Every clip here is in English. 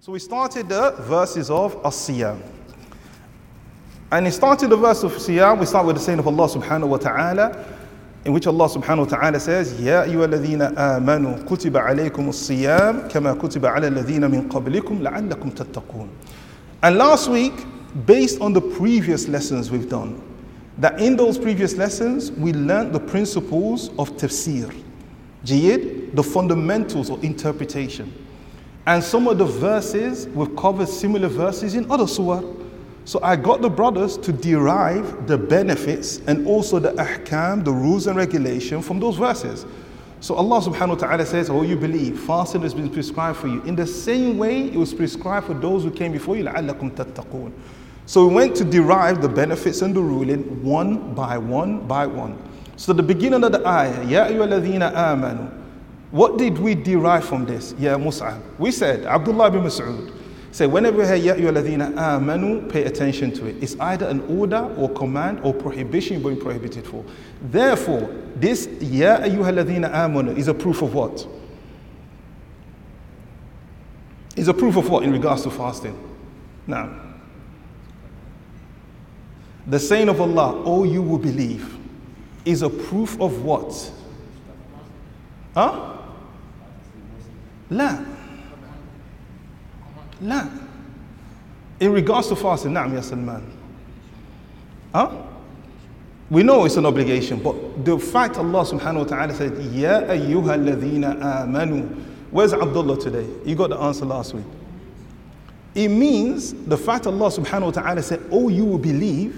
So we started the verses of As-Siyam. And in started the verse of Siyam, we start with the saying of Allah subhanahu wa ta'ala, in which Allah subhanahu wa ta'ala says, Ya ayyuhalladhina amanu kutiba alaykum as-siyam kama kutiba ala alladhina min qablikum la'allakum tattaqun. And last week, based on the previous lessons we've done, that in those previous lessons, we learned the principles of tafsir, jihad, the fundamentals of interpretation. And some of the verses, we've covered similar verses in other surah. So I got the brothers to derive the benefits and also the ahkam, the rules and regulation from those verses. So Allah subhanahu wa ta'ala says, Oh, you believe, fasting has been prescribed for you. In the same way, it was prescribed for those who came before you, لَعَلَّكُمْ تَتَّقُونَ. So we went to derive the benefits and the ruling one by one by one. So the beginning of the ayah, يَا أَيُّهَا الَّذِينَ آمَنُوا what did we derive from this? Yeah, Mus'ab. We said, Abdullah bin Mas'ud said, whenever we hear Ya ayyuhalladhina amanu, pay attention to it. It's either an order or command or prohibition being prohibited for. Therefore, this Ya ayyuhalladhina amanu is a proof of what? Is a proof of what in regards to fasting? Now, the saying of Allah, "Oh, you will believe," is a proof of what? Huh? لا لا in regards to fasting نعم يا سلمان huh? we know it's an obligation but the fact Allah subhanahu wa ta'ala said يا أيها الذين آمنوا where's Abdullah today you got the answer last week it means the fact Allah subhanahu wa ta'ala said oh you will believe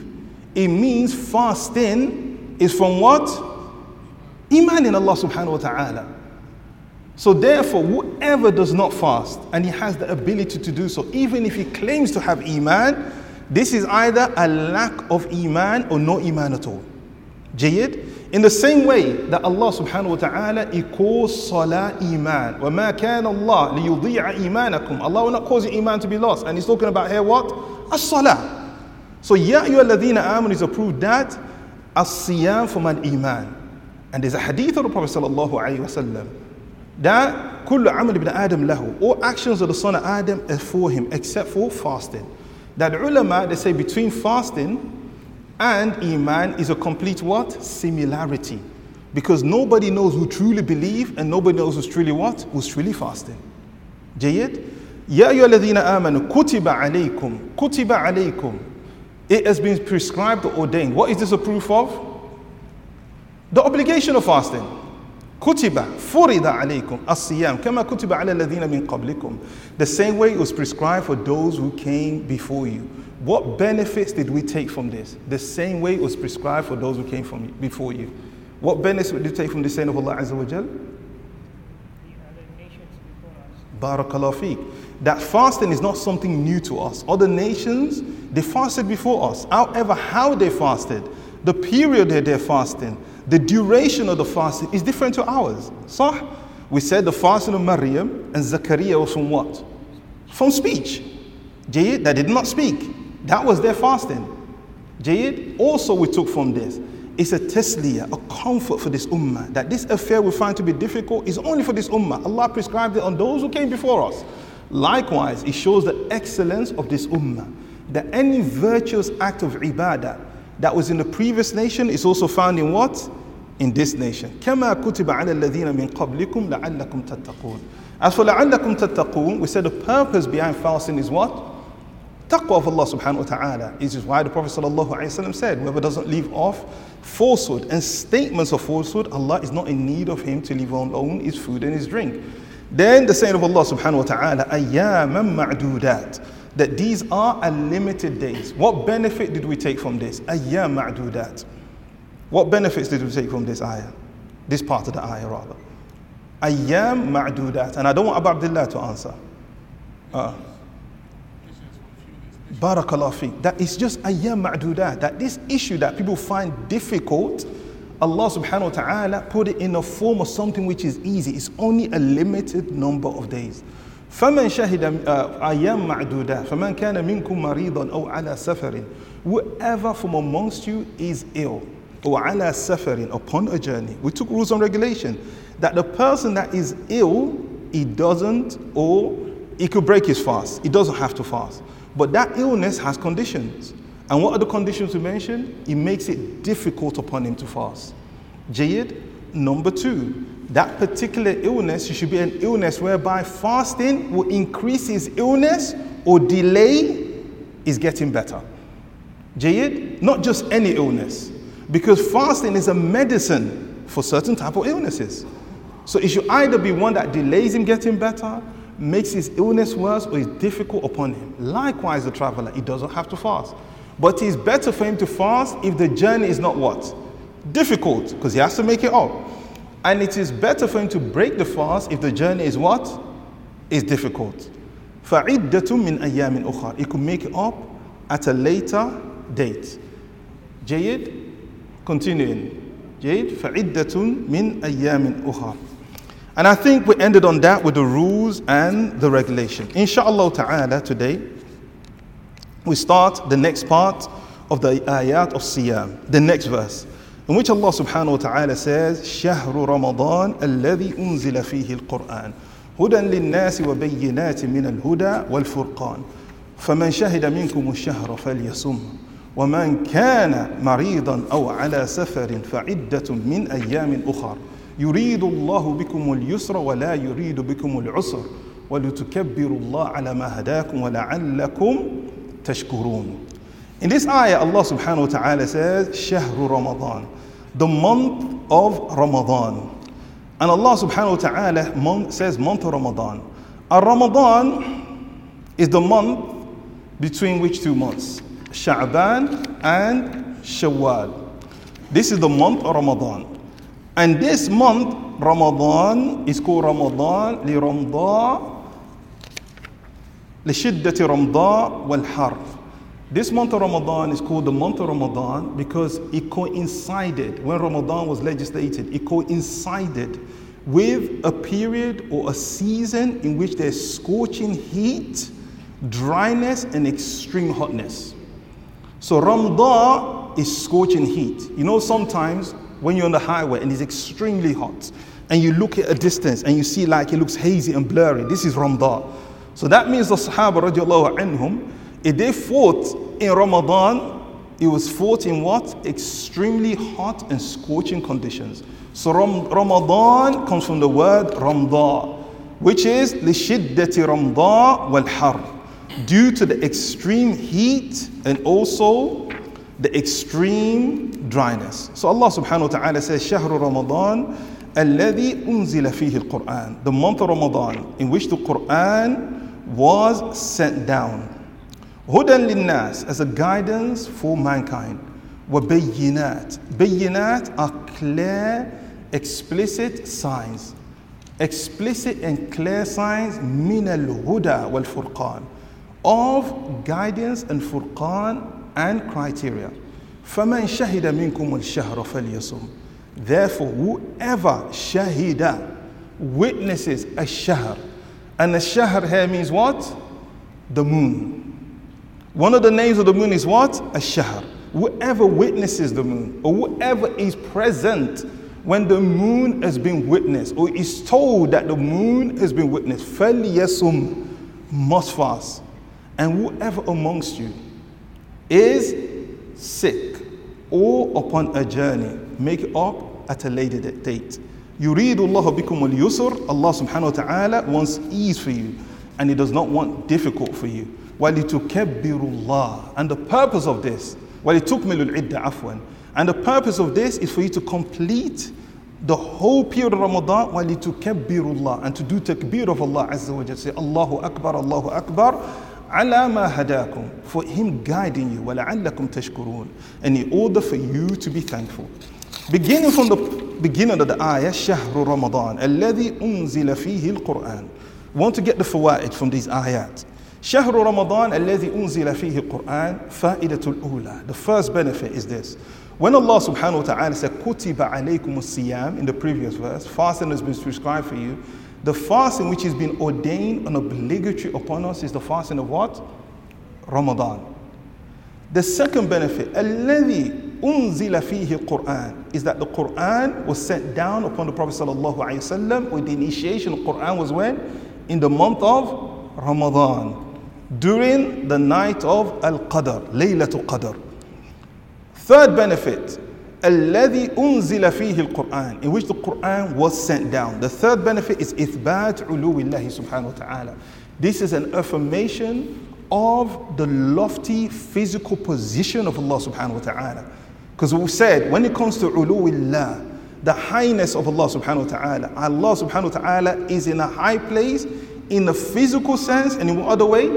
it means fasting is from what iman in Allah subhanahu wa ta'ala so, therefore, whoever does not fast and he has the ability to do so, even if he claims to have Iman, this is either a lack of Iman or no Iman at all. Jayid? In the same way that Allah subhanahu wa ta'ala he calls Salah Iman. وَمَا كَانَ اللَّهِ لِيُضِيعَ إِيمَانَكُمْ Allah will not cause your Iman to be lost. And he's talking about here what? As-Salah. So, Ya ayyuhalladhina aman is approved that as-siyam from an Iman. And there's a hadith of the Prophet sallallahu alayhi wa sallam that كل عمل ابن آدم له all actions of the son of Adam are for him except for fasting that ulama they say between fasting and iman is a complete what similarity because nobody knows who truly believe and nobody knows who's truly what who's truly fasting جيد يا أيها الذين آمنوا كتب عليكم كتب عليكم it has been prescribed or ordained what is this a proof of the obligation of fasting Kutiba, furida alaykum, as-siyam, kama kutiba ala alladhina min. The same way it was prescribed for those who came before you. What benefits did we take from this? The same way it was prescribed for those who came from before you. What benefits did you take from the saying of Allah Azza wa Barakallah fiqh. That fasting is not something new to us. Other nations, they fasted before us. However, how they fasted, the period that they're fasting, the duration of the fasting is different to ours. So we said the fasting of Maryam and Zachariah was from what? From speech. Jayid, that did not speak. That was their fasting. Jayid, also we took from this. It's a tasliya, a comfort for this ummah. That this affair we find to be difficult is only for this ummah. Allah prescribed it on those who came before us. Likewise, it shows the excellence of this ummah. That any virtuous act of ibadah that was in the previous nation is also found in what? In this nation. كما كتب على الذين من قبلكم لعلكم تتقون. As for لعلكم تتقون, we said the purpose behind fasting is what? Taqwa of Allah subhanahu wa ta'ala. This is why the Prophet sallallahu alayhi wasallam said, whoever doesn't leave off falsehood and statements of falsehood, Allah is not in need of him to leave alone his food and his drink. Then the saying of Allah subhanahu wa ta'ala, أَيَّامًا مَعْدُودَاتٍ that these are unlimited days. What benefit did we take from this? Ayyam ma'dudat. What benefits did we take from this ayah? This part of the ayah rather. Ayyam ma'dudat. And I don't want Abu Abdullah to answer. Uh, Barakallah fi. That is just ayyam ma'dudat. That this issue that people find difficult, Allah subhanahu wa ta'ala put it in a form of something which is easy. It's only a limited number of days. فمن شهد أيام معدودة فمن كان منكم مريضا أو على سفر whoever from amongst you is ill or على سفر upon a journey we took rules and regulation that the person that is ill he doesn't or he could break his fast. He doesn't have to fast. But that illness has conditions. And what are the conditions we mentioned? It makes it difficult upon him to fast. Jayid, number two, that particular illness should be an illness whereby fasting will increase his illness or delay is getting better. Jayid, not just any illness, because fasting is a medicine for certain type of illnesses. So it should either be one that delays him getting better, makes his illness worse, or is difficult upon him. Likewise, the traveler, he doesn't have to fast. But it's better for him to fast if the journey is not what? Difficult, because he has to make it up. And it is better for him to break the fast if the journey is what? Is difficult. فَعِدَّةٌ مِّنْ أَيَّامٍ أُخَرٍ He could make it up at a later date. جيد continuing جيد فعدة من أيام أخرى and I think we ended on that with the rules and the regulation. Inshallah ta'ala today we start the next part of the ayat of Siyam, the next verse, In which Allah subhanahu wa ta'ala says, شهر رمضان الذي أنزل فيه القرآن. هدى للناس وبينات من الهدى والفرقان. فمن شهد منكم الشهر فليصم. ومن كان مريضا أو على سفر فعدة من أيام أخر. يريد الله بكم اليسر ولا يريد بكم العسر. ولتكبروا الله على ما هداكم ولعلكم تشكرون. In this ayah, Allah subhanahu wa ta'ala says, Shahru Ramadan, the month of Ramadan. And Allah subhanahu wa ta'ala says month of Ramadan. And Ramadan is the month between which two months? Sha'ban and Shawwal. This is the month of Ramadan. And this month, Ramadan, is called Ramadan li Ramda, li Shiddati Ramda wal Harf. This month of Ramadan is called the month of Ramadan because it coincided, when Ramadan was legislated, it coincided with a period or a season in which there's scorching heat, dryness, and extreme hotness. So Ramadan is scorching heat. You know, sometimes when you're on the highway and it's extremely hot, and you look at a distance and you see like it looks hazy and blurry, this is Ramadan. So that means the Sahaba radiallahu anhum, if they fought in Ramadan, it was fought in what? Extremely hot and scorching conditions. So Ramadan comes from the word Ramda, which is لشدة رمضاء والحر due to the extreme heat and also the extreme dryness. So Allah subhanahu wa ta'ala says, شهر رمضان الذي أنزل فيه القرآن. The month of Ramadan in which the Quran was sent down. هدى للناس as a guidance for mankind. وبينات. Bayinat are clear, explicit signs. Explicit and clear signs من الهدى والفرقان of guidance and furqan and criteria. فَمَنْ شَهِدَ مِنْكُمُ الشَّهْرَ فَلْيَصُمْ Therefore, whoever shahida witnesses a shahr, and a shahr here means what? The moon. One of the names of the moon is what? A shahr. Whoever witnesses the moon, or whoever is present when the moon has been witnessed, or is told that the moon has been witnessed, فَلْيَصُمْ must fast. And whoever amongst you is sick or upon a journey, make it up at a later date. يريد الله بكم اليسر Allah subhanahu wa ta'ala wants ease for you and he does not want difficult for you. وَلِتُكَبِّرُ اللَّهِ And the purpose of this, وَلِتُكْمِلُ الْعِدَّةَ عَفْوًا And the purpose of this is for you to complete the whole period of Ramadan وَلِتُكَبِّرُ اللَّهِ And to do takbir of Allah Azza wa Jalla. Say Allahu Akbar, Allahu Akbar ala ma hadakum, for him guiding you, وَلَعَلَّكُمْ تَشْكُرُونَ And in order for you to be thankful. Beginning from the beginning of the ayah, شهر رمضان الذي أنزل فيه القرآن. Want to get the fawaid from these ayat. شهر رمضان الذي أنزل فيه القرآن فائدة الأولى. The first benefit is this. When Allah subhanahu wa ta'ala said, كُتِبَ عَلَيْكُمُ الصِّيَامِ in the previous verse, fasting has been prescribed for you, the fasting which has been ordained and obligatory upon us is the fasting of what? Ramadan. The second benefit, الذي أنزل فيه القرآن, is that the Quran was sent down upon the Prophet sallallahu alaihi wasallam. Or the initiation of Quran was when? In the month of Ramadan during the night of Al-Qadr, Laylatul Qadr. Third benefit, الذي أنزل فيه القرآن in which the Quran was sent down. The third benefit is إثبات علو الله سبحانه وتعالى. This is an affirmation of the lofty physical position of Allah subhanahu wa ta'ala. Because we said when it comes to uluwillah, the highness of Allah subhanahu wa ta'ala, Allah subhanahu wa ta'ala is in a high place in the physical sense and in what other way?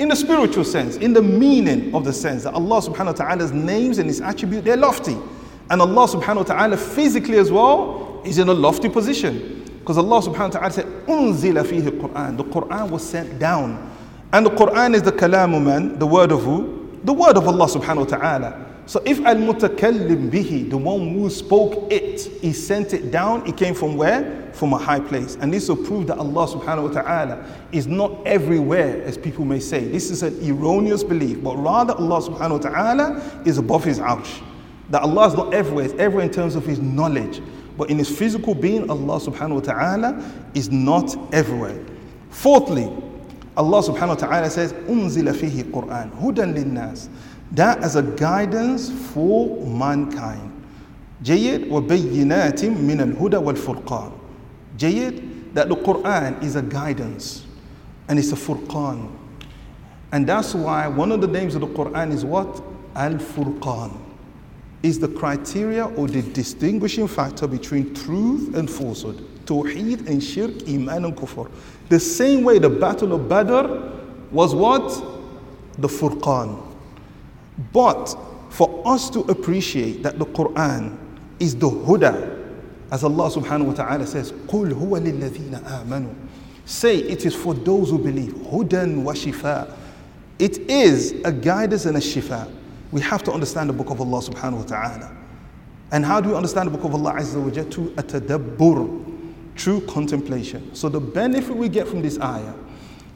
in the spiritual sense, in the meaning of the sense that Allah subhanahu wa ta'ala's names and his attribute, they're lofty. And Allah subhanahu wa ta'ala physically as well is in a lofty position. Because Allah subhanahu wa ta'ala said, Unzila fihi Quran. The Quran was sent down. And the Quran is the kalamu man, the word of who? The word of Allah subhanahu wa ta'ala. So if al mutakallim bihi, the one who spoke it, he sent it down, it came from where? From a high place. And this will prove that Allah subhanahu wa ta'ala is not everywhere, as people may say. This is an erroneous belief, but rather Allah subhanahu wa ta'ala is above his arsh. That Allah is not everywhere, it's everywhere in terms of his knowledge. But in his physical being, Allah subhanahu wa ta'ala is not everywhere. Fourthly, Allah subhanahu wa ta'ala says, Unzila fihi Quran, hudan linnas that as a guidance for mankind جيد وبينات من الهدى والفرقان جيد that the Quran is a guidance and it's a furqan and that's why one of the names of the Quran is what al-furqan is the criteria or the distinguishing factor between truth and falsehood tawheed and shirk iman and kufr the same way the battle of badr was what the furqan but for us to appreciate that the Quran is the huda, as Allah subhanahu wa ta'ala says, قُلْ هُوَ لِلَّذِينَ آمَنُوا Say it is for those who believe. Hudan wa shifa. It is a guidance and a shifa. We have to understand the book of Allah subhanahu wa ta'ala. And how do we understand the book of Allah Azza wa Jalla? To atadabbur, true contemplation. So the benefit we get from this ayah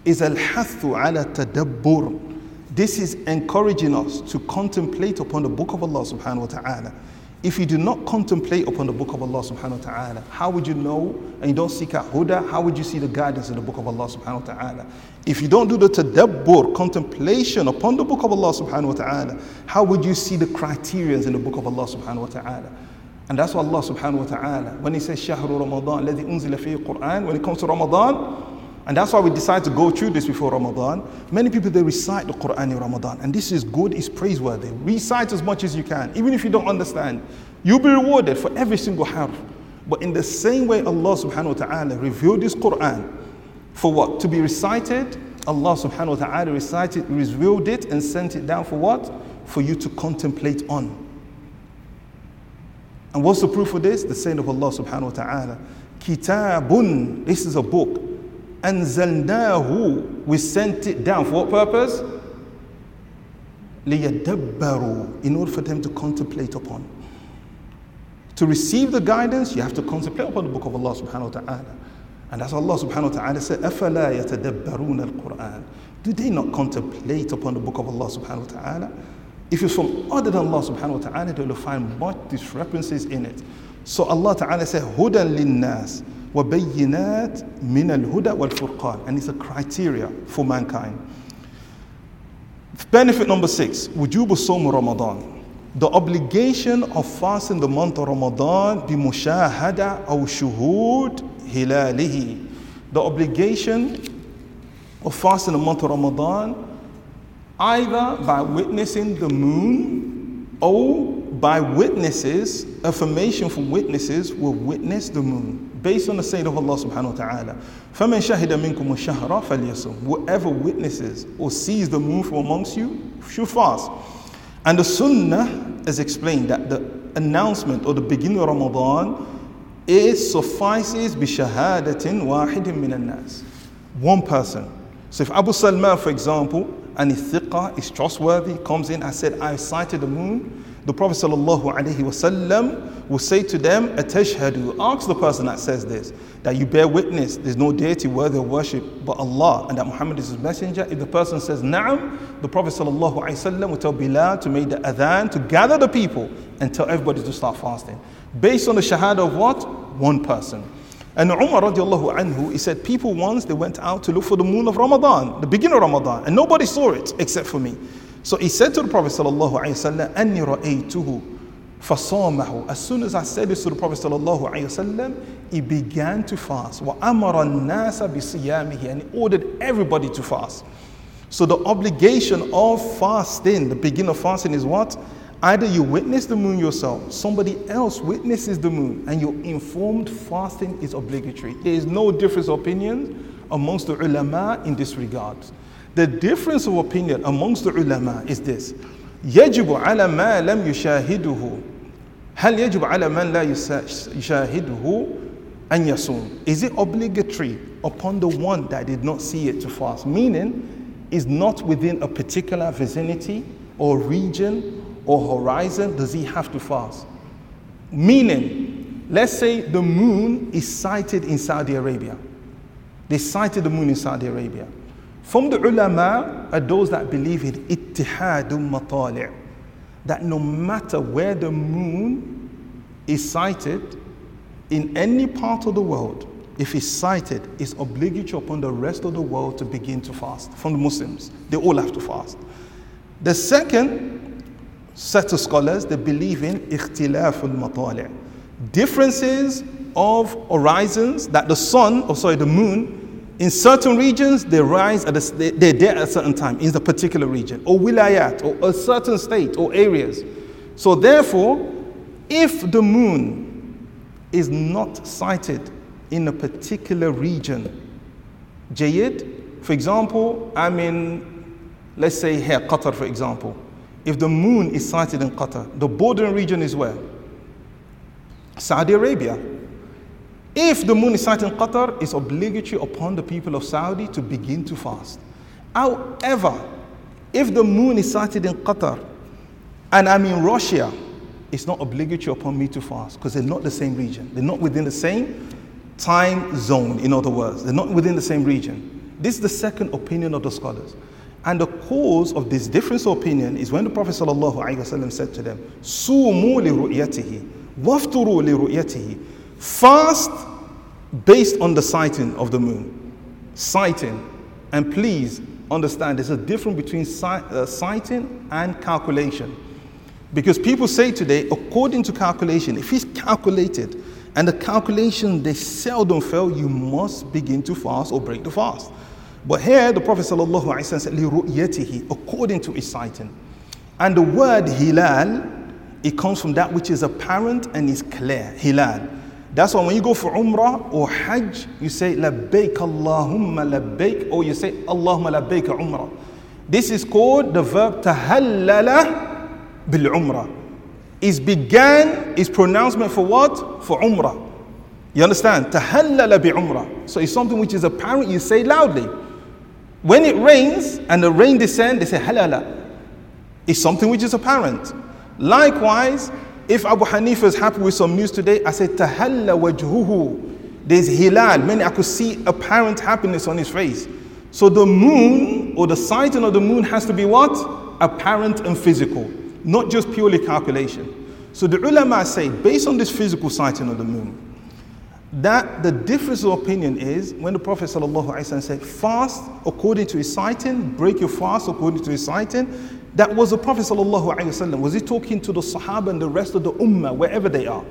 is al-hathu ala tadabbur this is encouraging us to contemplate upon the book of Allah subhanahu wa ta'ala. If you do not contemplate upon the book of Allah subhanahu wa ta'ala, how would you know and you don't seek out huda? How would you see the guidance in the book of Allah subhanahu wa ta'ala? If you don't do the tadabbur, contemplation upon the book of Allah subhanahu wa ta'ala, how would you see the criterions in the book of Allah subhanahu wa ta'ala? And that's what Allah subhanahu wa ta'ala, when He says Shahru Ramadan, الذي أنزل فيه القرآن, when it comes to Ramadan, and that's why we decide to go through this before Ramadan. Many people they recite the Quran in Ramadan, and this is good, it's praiseworthy. Recite as much as you can, even if you don't understand. You'll be rewarded for every single harf. But in the same way Allah subhanahu wa ta'ala revealed this Quran for what? To be recited, Allah subhanahu wa ta'ala recited, revealed it and sent it down for what? For you to contemplate on. And what's the proof of this? The saying of Allah subhanahu wa ta'ala. Kitabun, this is a book أنزلناه we sent it down for what purpose ليدبروا in order for them to contemplate upon to receive the guidance you have to contemplate upon the book of Allah subhanahu wa ta'ala and that's Allah subhanahu wa ta'ala said أفلا يتدبرون القرآن do they not contemplate upon the book of Allah subhanahu wa ta'ala if it's from other than Allah subhanahu wa ta'ala they will find much discrepancies in it so Allah ta'ala said هدى للناس وَبَيِّنَاتٍ مِنَ الْهُدَى وَالْفُرْقَانِ And it's a criteria for mankind. Benefit number six, وجوب صوم Ramadan. The obligation of fasting the month of Ramadan بمشاهدة أو شهود هلاله. The obligation of fasting the month of Ramadan either by witnessing the moon or by witnesses, affirmation from witnesses will witness the moon based on the saying of Allah subhanahu wa ta'ala. فَمَنْ شَهِدَ مِنْكُمُ الشَّهْرَ فَلْيَصُمْ Whoever witnesses or sees the moon from amongst you should fast. And the sunnah is explained that the announcement or the beginning of Ramadan it suffices بشهادة واحد من الناس. One person. So if Abu Salman, for example, and his thiqah is trustworthy, comes in, I said, I sighted the moon, the Prophet ﷺ will say to them, Atashhadu, ask the person that says this, that you bear witness, there's no deity worthy of worship but Allah, and that Muhammad is his messenger. If the person says Na'am, the Prophet ﷺ will tell Bilal to make the adhan, to gather the people and tell everybody to start fasting. Based on the shahada of what? One person. And Umar radiallahu anhu, he said, people once, they went out to look for the moon of Ramadan, the beginning of Ramadan, and nobody saw it except for me. So he said to the Prophet sallallahu alaihi wasallam, "Anni ra'aytuhu. As soon as I said this to the Prophet sallallahu alaihi wasallam, he began to fast. Wa amara nasa bisiyamihi, and he ordered everybody to fast. So the obligation of fasting, the beginning of fasting, is what? Either you witness the moon yourself, somebody else witnesses the moon, and you informed fasting is obligatory. There is no difference of opinion amongst the ulama in this regard. The difference of opinion amongst the ulama is this. يجب على ما لم يشاهده هل يجب على من لا يشاهده أن يصوم? Is it obligatory upon the one that did not see it to fast? Meaning, is not within a particular vicinity or region or horizon, does he have to fast? Meaning, let's say the moon is sighted in Saudi Arabia. They sighted the moon in Saudi Arabia. From the ulama are those that believe in ittihadum matali' that no matter where the moon is sighted in any part of the world, if it's sighted, it's obligatory upon the rest of the world to begin to fast. From the Muslims, they all have to fast. The second set of scholars, they believe in ikhtilaf al-matali' differences of horizons that the sun, or sorry, the moon in certain regions, they rise at a, they're there at a certain time in the particular region, or wilayat, or a certain state or areas. So therefore, if the moon is not sighted in a particular region, Jayid, for example, I'm in, let's say here, Qatar, for example. If the moon is sighted in Qatar, the bordering region is where? Saudi Arabia. If the moon is sighted in Qatar, it's obligatory upon the people of Saudi to begin to fast. However, if the moon is sighted in Qatar and I'm in Russia, it's not obligatory upon me to fast because they're not the same region. They're not within the same time zone, in other words. They're not within the same region. This is the second opinion of the scholars. And the cause of this difference of opinion is when the Prophet ﷺ said to them, Sumu li ru'yatihi, wafturu li ru'yatihi. Fast based on the sighting of the moon. Sighting. And please understand there's a difference between uh, sighting and calculation. Because people say today, according to calculation, if it's calculated and the calculation they seldom fail, you must begin to fast or break the fast. But here the Prophet ﷺ said, لِرُؤْيَتِهِ according to his sighting. And the word hilal, it comes from that which is apparent and is clear. Hilal. That's why when you go for Umrah or Hajj, you say Labbaik Allahumma Labbaik or you say Allahumma Labbaik Umrah. This is called the verb tahallala bil Umrah. Is began, is pronouncement for what? For Umrah. You understand? Tahallala bi Umrah. So it's something which is apparent, you say loudly. When it rains and the rain descends, they say halala. It's something which is apparent. Likewise, if Abu Hanifa is happy with some news today, I say tahalla wajhuhu. There's hilal, meaning I could see apparent happiness on his face. So the moon or the sighting of the moon has to be what? Apparent and physical, not just purely calculation. So the ulama say, based on this physical sighting of the moon, that the difference of opinion is when the Prophet said, fast according to his sighting, break your fast according to his sighting, that was the Prophet ﷺ. Was he talking to the Sahaba and the rest of the Ummah, wherever they are?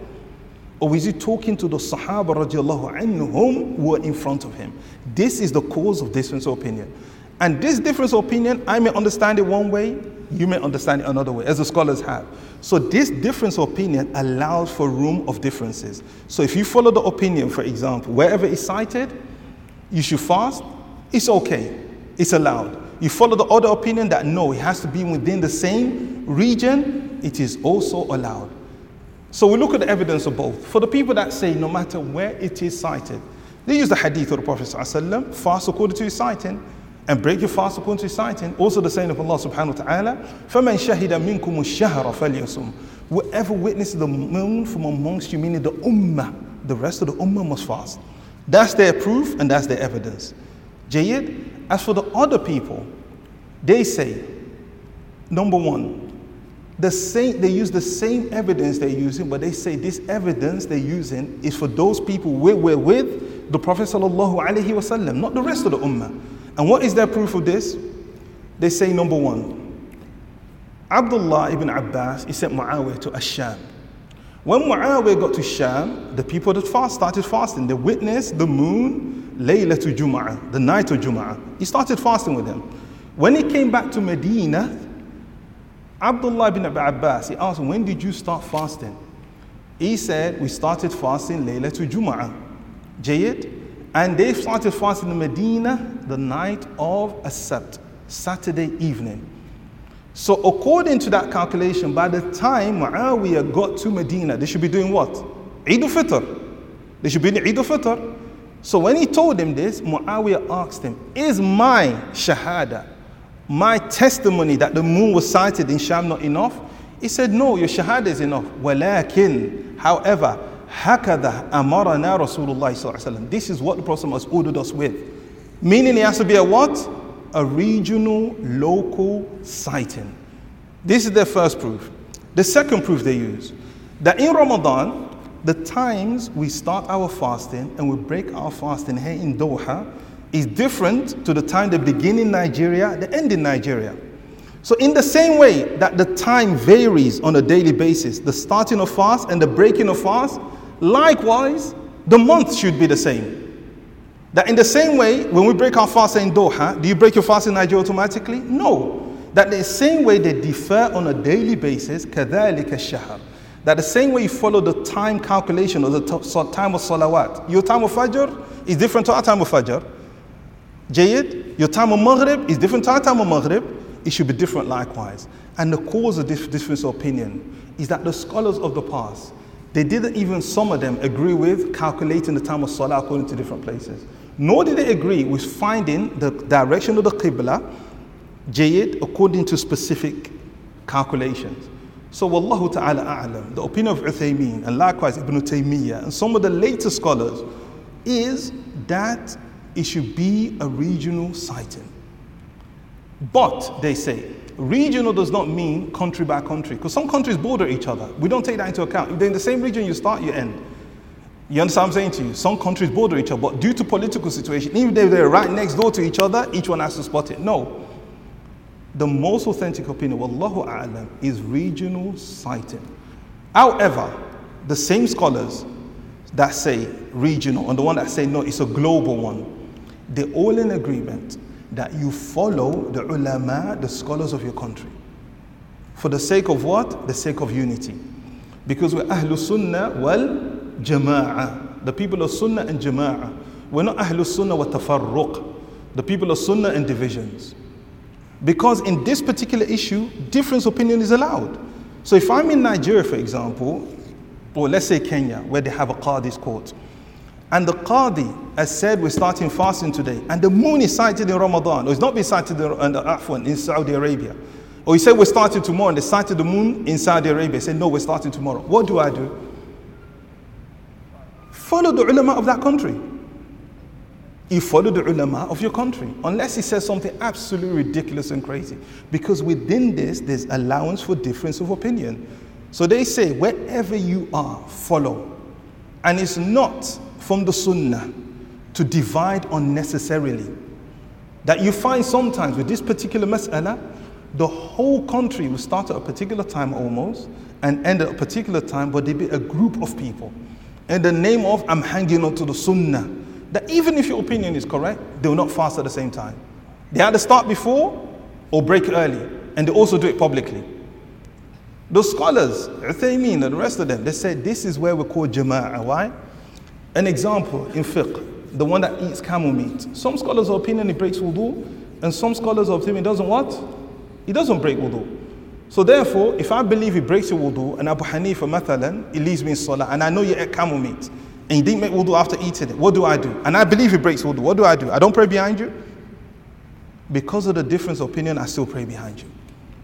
Or was he talking to the Sahaba radiallahu who were in front of him? This is the cause of difference of opinion. And this difference of opinion, I may understand it one way, you may understand it another way, as the scholars have. So this difference of opinion allows for room of differences. So if you follow the opinion, for example, wherever it's sighted, you should fast, it's okay, it's allowed you follow the other opinion that no, it has to be within the same region, it is also allowed. So we look at the evidence of both. For the people that say no matter where it is sighted, they use the hadith of the Prophet ﷺ, fast according to his sighting, and break your fast according to his sighting. Also the saying of Allah subhanahu wa ta'ala, فَمَنْ شَهِدَ مِنْكُمُ الشَّهْرَ فَلْيَصُمْ Whoever witnesses the moon from amongst you, meaning the ummah, the rest of the ummah must fast. That's their proof and that's their evidence. Jayyid, as for the other people, they say, number one, the same, they use the same evidence they're using, but they say this evidence they're using is for those people we were with the Prophet wasallam, not the rest of the ummah. And what is their proof of this? They say number one, Abdullah ibn Abbas, he sent Muawiyah to Asham. When Muawiyah got to Sham, the people that fast started fasting. They witnessed the moon, Laylatul Jum'ah, the night of Jum'ah. He started fasting with him. When he came back to Medina, Abdullah ibn Abbas, he asked, him, when did you start fasting? He said, we started fasting Laylatul Jum'ah. Jayid. And they started fasting in Medina the night of As-Sabt, Saturday evening. So according to that calculation, by the time Muawiyah got to Medina, they should be doing what? Eid al-Fitr. They should be doing Eid al-Fitr. So when he told him this, Muawiyah asked him, Is my shahada, my testimony that the moon was sighted in Sham not enough? He said, No, your shahada is enough. Walakin, however, hakada amarana Rasulullah This is what the Prophet has ordered us with. Meaning it has to be a what? A regional, local sighting. This is their first proof. The second proof they use that in Ramadan, the times we start our fasting and we break our fasting here in Doha is different to the time they begin in Nigeria, the end in Nigeria. So, in the same way that the time varies on a daily basis, the starting of fast and the breaking of fast, likewise, the month should be the same. That in the same way, when we break our fast in Doha, do you break your fast in Nigeria automatically? No. That the same way they differ on a daily basis, كذلك الشهر. that the same way you follow the time calculation or the time of salawat. Your time of Fajr is different to our time of Fajr. Jayid, your time of Maghrib is different to our time of Maghrib. It should be different likewise. And the cause of this difference of opinion is that the scholars of the past, they didn't even, some of them, agree with calculating the time of Salah according to different places. Nor did they agree with finding the direction of the Qibla, Jayid, according to specific calculations. So, Wallahu ta'ala a'lam, the opinion of Uthaymeen and likewise Ibn Taymiyyah and some of the later scholars is that it should be a regional sighting. But, they say, regional does not mean country by country, because some countries border each other. We don't take that into account. If they're in the same region, you start, you end. You understand what I'm saying to you? Some countries border each other, but due to political situation, even if they're right next door to each other, each one has to spot it. No. The most authentic opinion, Wallahu A'lam, is regional sighting. However, the same scholars that say regional and the one that say no, it's a global one, they're all in agreement that you follow the ulama, the scholars of your country. For the sake of what? The sake of unity. Because we're Ahlul Sunnah wal jama'ah. The people of Sunnah and jama'ah. We're not Ahlul Sunnah wa tafarruq. The people of Sunnah and divisions. Because in this particular issue, difference opinion is allowed. So if I'm in Nigeria, for example, or let's say Kenya, where they have a Qadi's court, and the Qadi has said we're starting fasting today, and the moon is sighted in Ramadan, or it's not been sighted in, in, in Saudi Arabia, or he said we're starting tomorrow, and they sighted the moon in Saudi Arabia, say no, we're starting tomorrow. What do I do? Follow the ulama of that country. You follow the ulama of your country, unless he says something absolutely ridiculous and crazy. Because within this, there's allowance for difference of opinion. So they say, wherever you are, follow. And it's not from the sunnah to divide unnecessarily. That you find sometimes with this particular mas'ala, the whole country will start at a particular time almost and end at a particular time, but there be a group of people in the name of I'm hanging on to the sunnah. That even if your opinion is correct, they will not fast at the same time. They either start before or break early, and they also do it publicly. The scholars, Uthaymeen and the rest of them, they said this is where we call jama'ah. Why? An example in fiqh, the one that eats camel meat. Some scholars opinion it breaks wudu, and some scholars opinion it doesn't what? It doesn't break wudu. So therefore, if I believe it breaks your wudu, and Abu Hanifa, mathalan, he leaves me in salah, and I know you ate camel meat, and you didn't make wudu after eating it, what do I do? And I believe he breaks wudu, what do I do? I don't pray behind you? Because of the difference of opinion, I still pray behind you,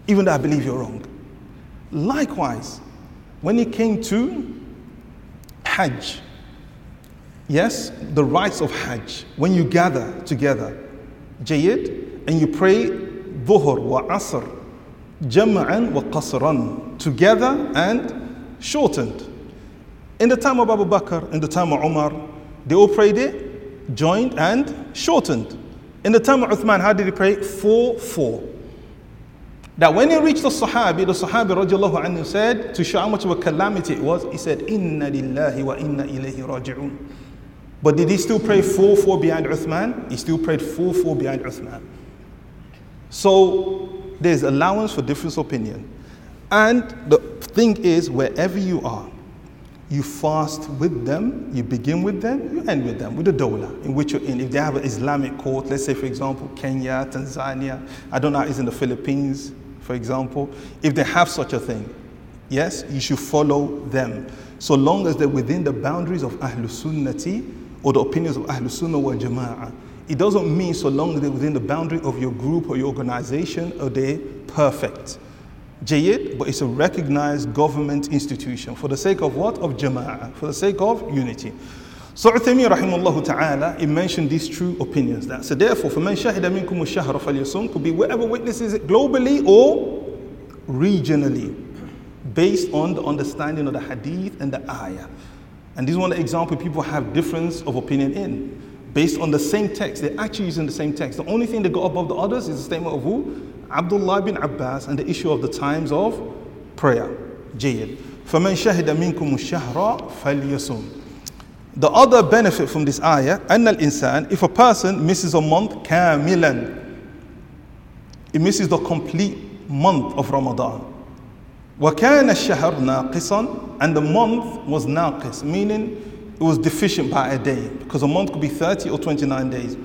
even though I believe you're wrong. Likewise, when it came to Hajj, yes, the rites of Hajj, when you gather together, Jayid, and you pray Dhuhr wa Asr, jama'an wa qasran. together and shortened. In the time of Abu Bakr, in the time of Umar, they all prayed it, joined and shortened. In the time of Uthman, how did he pray? 4 4. That when he reached the Sahabi, the Sahabi radiallahu anhu said, to show how much of a calamity it was, he said, Inna lillahi wa inna ilayhi raji'un. But did he still pray 4 4 behind Uthman? He still prayed 4 4 behind Uthman. So there's allowance for different opinion. And the thing is, wherever you are, you fast with them, you begin with them, you end with them, with the dola in which you're in. If they have an Islamic court, let's say, for example, Kenya, Tanzania, I don't know, it's in the Philippines, for example, if they have such a thing, yes, you should follow them. So long as they're within the boundaries of Ahlul Sunnati or the opinions of Ahlul Sunnah wal Jama'ah. It doesn't mean so long as they're within the boundary of your group or your organization are they perfect. Jayyid, but it's a recognized government institution for the sake of what? Of Jama'ah, for the sake of unity. So Uthaymeen rahimahullah ta'ala, he mentioned these true opinions. That so therefore, for man shahida minkum shahra falyasum could be whoever witnesses it globally or regionally, based on the understanding of the hadith and the ayah. And this is one example people have difference of opinion in. Based on the same text, they're actually using the same text. The only thing that got above the others is the statement of who? Abdullah bin Abbas and the issue of the times of prayer. Jayyid. فَمَنْ شَهِدَ مِنْكُمُ الشَّهْرَ فَلْيَصُمْ the other benefit from this ayah, أن الإنسان, if a person misses a month كاملا, it misses the complete month of Ramadan. وكان الشهر ناقصا and the month was naqis, meaning it was deficient by a day because a month could be 30 or 29 days.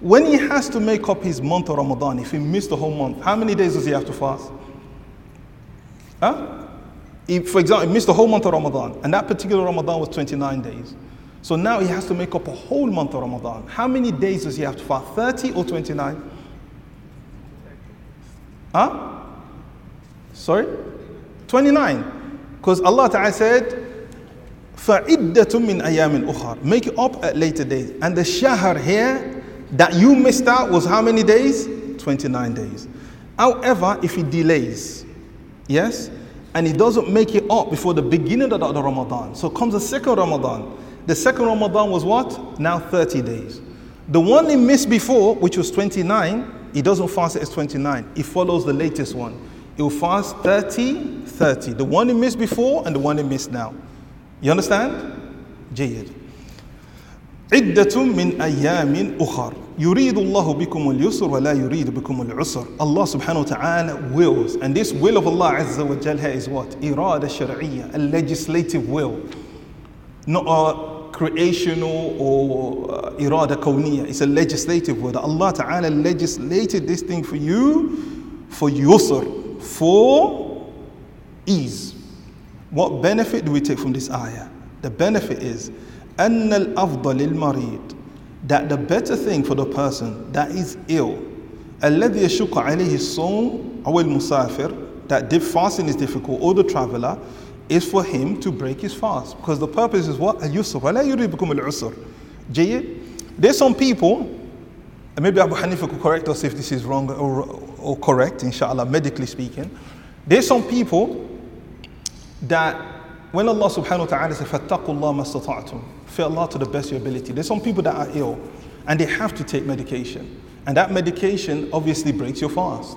When he has to make up his month of Ramadan, if he missed the whole month, how many days does he have to fast? Huh? If, for example, he missed the whole month of Ramadan, and that particular Ramadan was 29 days. So now he has to make up a whole month of Ramadan. How many days does he have to fast? 30 or 29? Huh? Sorry? 29. Because Allah Ta'ala said, فَعِدَّةٌ مِّنْ أَيَامٍ أُخَرٍ Make it up at later days. And the shahr here that you missed out was how many days? 29 days. However, if he delays, yes, and he doesn't make it up before the beginning of the Ramadan, so comes the second Ramadan. The second Ramadan was what? Now 30 days. The one he missed before, which was 29, he doesn't fast it as 29. He follows the latest one. He will fast 30, 30. The one he missed before and the one he missed now. You understand? Jayed. عدة من أيام أخر يريد الله بكم اليسر ولا يريد بكم العسر Allah subhanahu wa ta'ala wills and this will of Allah azza wa jalla is what? إرادة شرعية a legislative will not a creational or uh, irada kawniyah. It's a legislative word. Allah Ta'ala legislated this thing for you for yusr, for ease. What benefit do we take from this ayah? The benefit is أن الأفضل للمريض that the better thing for the person that is ill الذي يشق عليه الصوم أو المسافر that fasting is difficult or the traveler is for him to break his fast. Because the purpose is what? Al-yusr. وَلَا يُرِيبُكُمُ الْعُسْرِ جيد? There's some people, and maybe Abu Hanifa could correct us if this is wrong or, or correct, inshallah, medically speaking. There's some people that when Allah subhanahu wa ta'ala says, فَاتَّقُوا اللَّهَ مَا Fear Allah to the best of your ability. There's some people that are ill and they have to take medication. And that medication obviously breaks your fast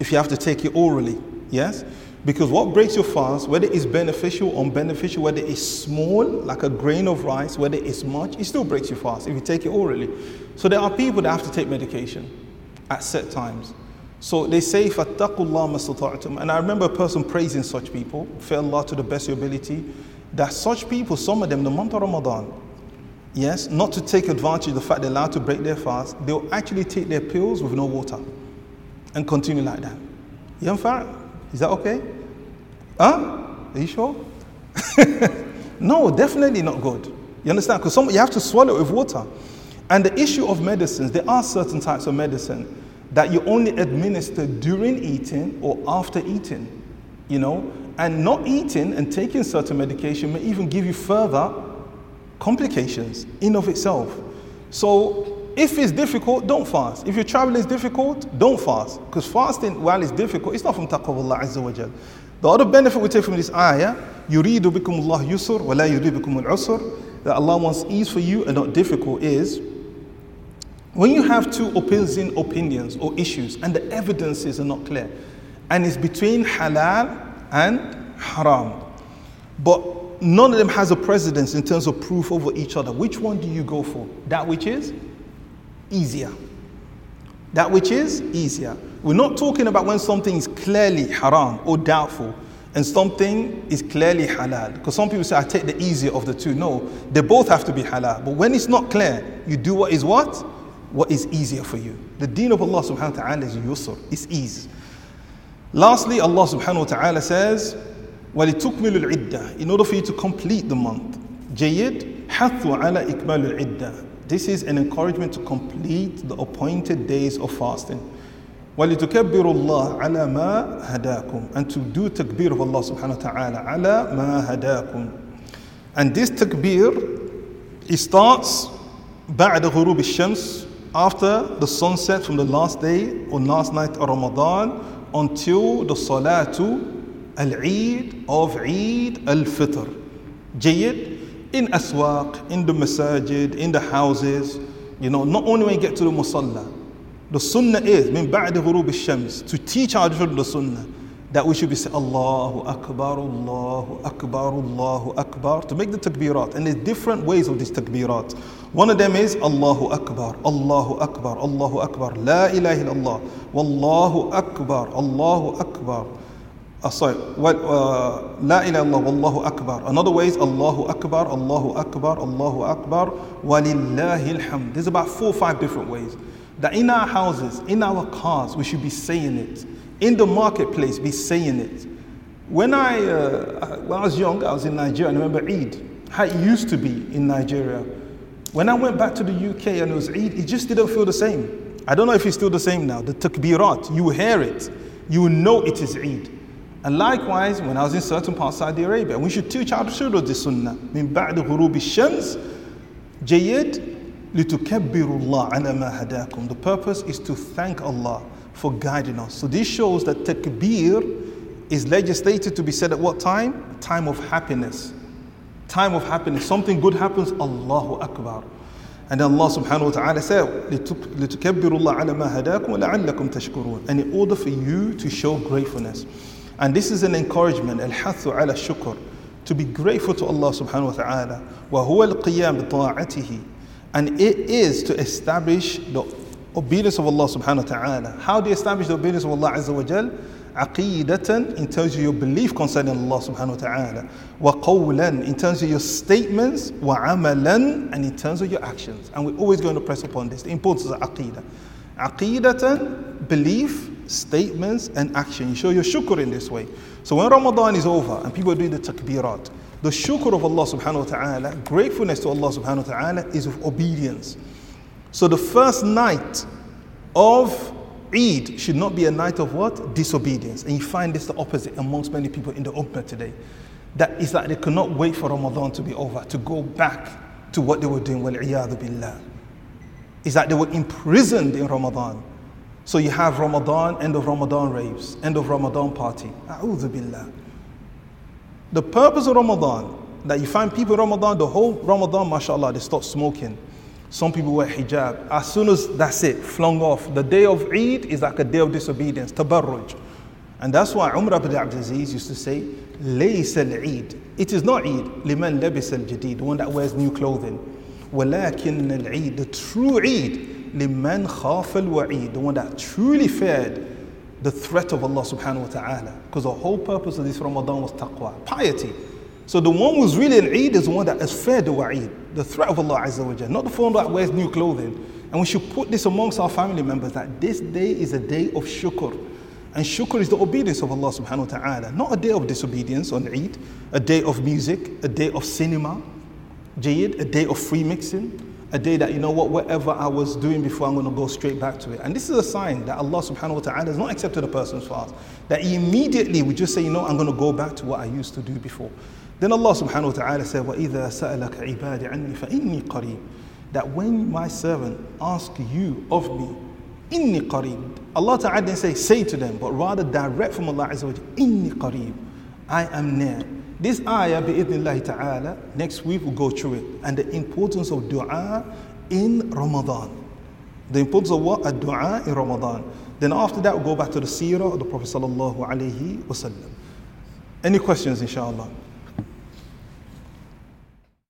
if you have to take it orally. Yes? Because what breaks your fast, whether it's beneficial or unbeneficial, whether it's small, like a grain of rice, whether it's much, it still breaks your fast if you take it orally. So there are people that have to take medication at set times. So they say, فَاتَّقُوا اللَّهَ And I remember a person praising such people, fear Allah to the best of your ability, that such people, some of them, the month of Ramadan, yes, not to take advantage of the fact they're allowed to break their fast, they'll actually take their pills with no water and continue like that. You fact? Is that okay? Huh? Are you sure? no, definitely not good. You understand? Because you have to swallow it with water. And the issue of medicines, there are certain types of medicine that you only administer during eating or after eating, you know, and not eating and taking certain medication may even give you further complications in of itself. So if it's difficult, don't fast. If your travel is difficult, don't fast. Because fasting, while it's difficult, it's not from taqwa Allah Azza wa Jal. The other benefit we take from this ayah, يُرِيدُ بِكُمُ اللَّهُ يُسْرُ وَلَا يُرِيدُ بِكُمُ الْعُسْرُ That Allah wants ease for you and not difficult is when you have two opposing opinions or issues and the evidences are not clear and it's between halal and haram, but none of them has a precedence in terms of proof over each other, which one do you go for? That which is easier. That which is easier. We're not talking about when something is clearly haram or doubtful and something is clearly halal. Because some people say, I take the easier of the two. No, they both have to be halal. But when it's not clear, you do what is what? What is easier for you. The deen of Allah subhanahu wa ta'ala is yusr, it's ease. Lastly, Allah subhanahu wa ta'ala says, وَلِتُكْمِلُ الْعِدَّةِ In order for you to complete the month. جيد حث على إكمال العدة This is an encouragement to complete the appointed days of fasting. ولتكبروا الله على ما هداكم and to do takbir of Allah subhanahu wa ta'ala على ما هداكم and this takbir it starts بعد غروب الشمس after the sunset from the last day or last night of Ramadan until the salatu al-Eid of Eid al-Fitr جيد in aswaq in the masajid in the houses you know not only when you get to the musalla the sunnah is, min ba'di ghurub shams to teach our children the sunnah, that we should be saying Allahu Akbar, Allahu Akbar, Allahu Akbar, to make the takbirat. And there's different ways of these takbirat. One of them is Allahu Akbar, Allahu Akbar, Allahu Akbar, La ilaha illallah, Wallahu Akbar, Allahu Akbar. Uh, sorry, well, uh, La ilaha illallah, Wallahu Akbar. Another way is Allahu Akbar, Allahu Akbar, Allahu Akbar, Walillahi alhamd. There's about four or five different ways that in our houses, in our cars, we should be saying it In the marketplace, be saying it. When I, uh, when I was young, I was in Nigeria, I remember Eid, how it used to be in Nigeria. When I went back to the UK and it was Eid, it just didn't feel the same. I don't know if it's still the same now. The takbirat, you hear it, you know it is Eid. And likewise, when I was in certain parts of Saudi Arabia, we should teach our children the sunnah. من بعد غروب الشمس جيد لِتُكَبِّرُوا اللَّهَ عَلَى مَا هَدَاكُمْ The purpose is to thank Allah for guiding us. So this shows that takbir is legislated to be said at what time? Time of happiness. Time of happiness. Something good happens, Allahu Akbar. And Allah subhanahu wa ta'ala said, لِتُكَبِّرُوا اللَّهَ عَلَى مَا هَدَاكُمْ وَلَعَلَّكُمْ تَشْكُرُونَ And in order for you to show gratefulness. And this is an encouragement, الحث على الشكر, to be grateful to Allah subhanahu wa ta'ala. وَهُوَ الْقِيَامِ بِطَاعَتِهِ and it is to establish the obedience of Allah subhanahu wa ta'ala. How do you establish the obedience of Allah Azza wa Jal? Aqidatan, in terms of your belief concerning Allah subhanahu wa ta'ala. Wa qawlan, in terms of your statements. Wa amalan, and in terms of your actions. And we're always going to press upon this, the importance of aqidah. Aqidatan, belief, statements, and action. You show your shukr in this way. So when Ramadan is over and people are doing the takbirat, the shukr of Allah subhanahu wa ta'ala, gratefulness to Allah subhanahu wa ta'ala is of obedience. So the first night of Eid should not be a night of what? Disobedience. And you find this the opposite amongst many people in the Ummah today. That is that they cannot wait for Ramadan to be over, to go back to what they were doing. Wal-iyadhu billah. Is that they were imprisoned in Ramadan. So you have Ramadan, end of Ramadan raves, end of Ramadan party. A'udhu billah. The purpose of Ramadan, that you find people in Ramadan, the whole Ramadan, mashallah, they stop smoking. Some people wear hijab. As soon as that's it, flung off. The day of Eid is like a day of disobedience, tabarruj. And that's why Umar ibn Abdul Aziz used to say, ليس العيد. It is not Eid, لمن لبس الجديد, the one that wears new clothing. ولكن العيد, the true Eid, لمن خاف الوعيد, the one that truly feared the threat of Allah subhanahu wa ta'ala. Because the whole purpose of this Ramadan was taqwa, piety. So the one who's really an Eid is the one that has feared the wa'id, the threat of Allah Azza wa not the one that wears new clothing. And we should put this amongst our family members that this day is a day of shukr. And shukr is the obedience of Allah subhanahu wa ta'ala, not a day of disobedience on Eid, a day of music, a day of cinema, jayid, a day of free mixing, a day that, you know what, whatever I was doing before, I'm going to go straight back to it. And this is a sign that Allah subhanahu wa ta'ala has not accepted a person's fast. That immediately we just say, you know, I'm going to go back to what I used to do before. Then Allah subhanahu wa ta'ala said, وَإِذَا سَأَلَكَ عِبَادِ عَنِّي فَإِنِّي قَرِيبٌ That when my servant ask you of me, inni qareeb. Allah Ta'ala didn't say, say to them, but rather direct from Allah Azza wa Inni qareeb. I am near. This ayah, bi'idhnillahi ta'ala, next week we'll go through it. And the importance of dua in Ramadan. The importance of what? A dua in Ramadan. Then after that, we'll go back to the seerah of the Prophet sallallahu alaihi wasallam. Any questions, inshallah?